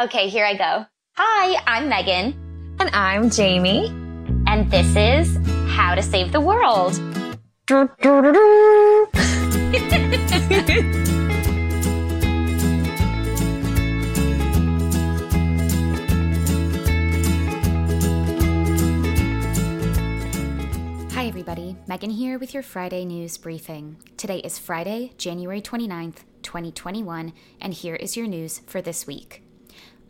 Okay, here I go. Hi, I'm Megan. And I'm Jamie. And this is How to Save the World. Hi, everybody. Megan here with your Friday news briefing. Today is Friday, January 29th, 2021, and here is your news for this week.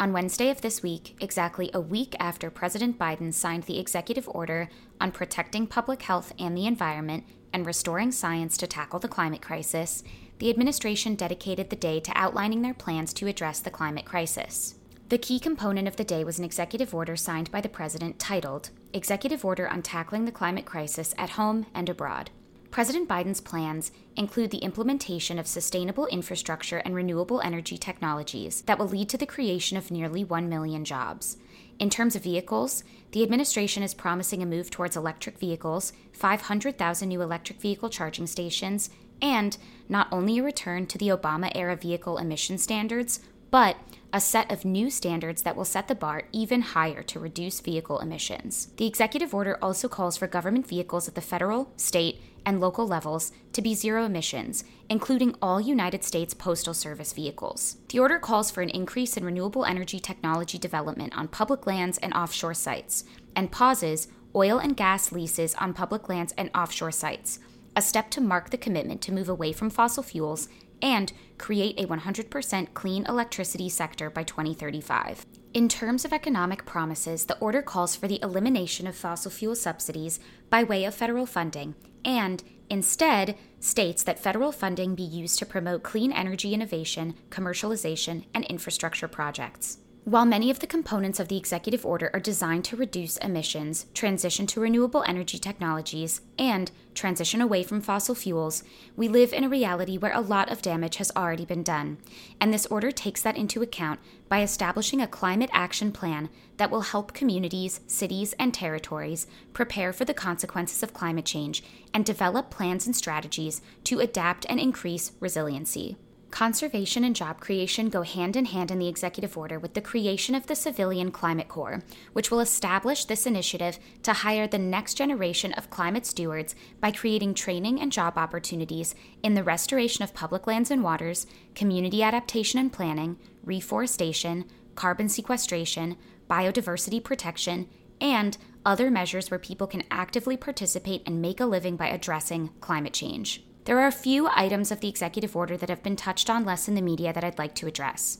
On Wednesday of this week, exactly a week after President Biden signed the executive order on protecting public health and the environment and restoring science to tackle the climate crisis, the administration dedicated the day to outlining their plans to address the climate crisis. The key component of the day was an executive order signed by the president titled Executive Order on Tackling the Climate Crisis at Home and Abroad. President Biden's plans include the implementation of sustainable infrastructure and renewable energy technologies that will lead to the creation of nearly 1 million jobs. In terms of vehicles, the administration is promising a move towards electric vehicles, 500,000 new electric vehicle charging stations, and not only a return to the Obama era vehicle emission standards, but a set of new standards that will set the bar even higher to reduce vehicle emissions. The executive order also calls for government vehicles at the federal, state, and local levels to be zero emissions, including all United States Postal Service vehicles. The order calls for an increase in renewable energy technology development on public lands and offshore sites, and pauses oil and gas leases on public lands and offshore sites, a step to mark the commitment to move away from fossil fuels and create a 100% clean electricity sector by 2035. In terms of economic promises, the order calls for the elimination of fossil fuel subsidies by way of federal funding and instead states that federal funding be used to promote clean energy innovation, commercialization, and infrastructure projects. While many of the components of the executive order are designed to reduce emissions, transition to renewable energy technologies, and transition away from fossil fuels, we live in a reality where a lot of damage has already been done. And this order takes that into account by establishing a climate action plan that will help communities, cities, and territories prepare for the consequences of climate change and develop plans and strategies to adapt and increase resiliency. Conservation and job creation go hand in hand in the executive order with the creation of the Civilian Climate Corps, which will establish this initiative to hire the next generation of climate stewards by creating training and job opportunities in the restoration of public lands and waters, community adaptation and planning, reforestation, carbon sequestration, biodiversity protection, and other measures where people can actively participate and make a living by addressing climate change. There are a few items of the executive order that have been touched on less in the media that I'd like to address.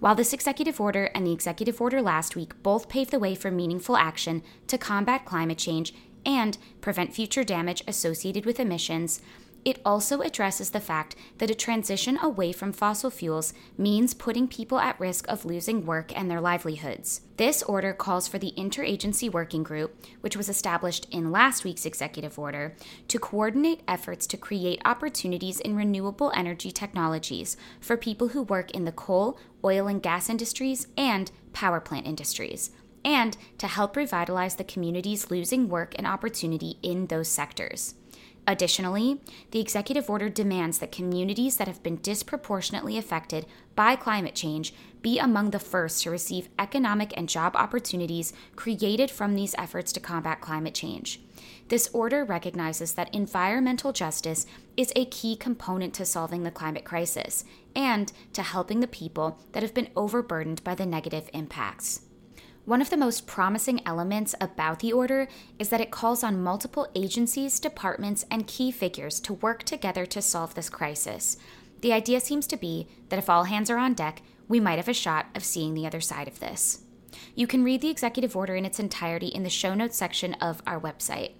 While this executive order and the executive order last week both pave the way for meaningful action to combat climate change and prevent future damage associated with emissions, it also addresses the fact that a transition away from fossil fuels means putting people at risk of losing work and their livelihoods. This order calls for the Interagency Working Group, which was established in last week's executive order, to coordinate efforts to create opportunities in renewable energy technologies for people who work in the coal, oil, and gas industries and power plant industries and to help revitalize the communities losing work and opportunity in those sectors. Additionally, the executive order demands that communities that have been disproportionately affected by climate change be among the first to receive economic and job opportunities created from these efforts to combat climate change. This order recognizes that environmental justice is a key component to solving the climate crisis and to helping the people that have been overburdened by the negative impacts. One of the most promising elements about the order is that it calls on multiple agencies, departments, and key figures to work together to solve this crisis. The idea seems to be that if all hands are on deck, we might have a shot of seeing the other side of this. You can read the executive order in its entirety in the show notes section of our website.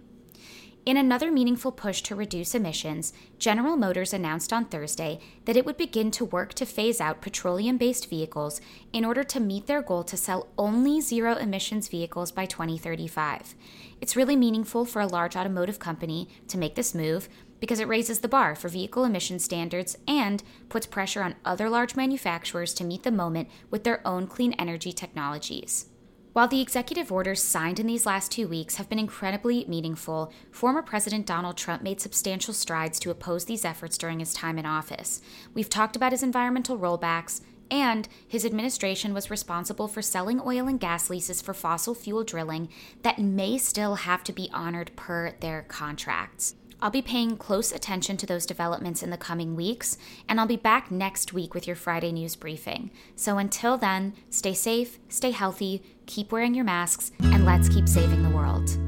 In another meaningful push to reduce emissions, General Motors announced on Thursday that it would begin to work to phase out petroleum based vehicles in order to meet their goal to sell only zero emissions vehicles by 2035. It's really meaningful for a large automotive company to make this move because it raises the bar for vehicle emission standards and puts pressure on other large manufacturers to meet the moment with their own clean energy technologies. While the executive orders signed in these last two weeks have been incredibly meaningful, former President Donald Trump made substantial strides to oppose these efforts during his time in office. We've talked about his environmental rollbacks and his administration was responsible for selling oil and gas leases for fossil fuel drilling that may still have to be honored per their contracts. I'll be paying close attention to those developments in the coming weeks, and I'll be back next week with your Friday news briefing. So until then, stay safe, stay healthy, keep wearing your masks, and let's keep saving the world.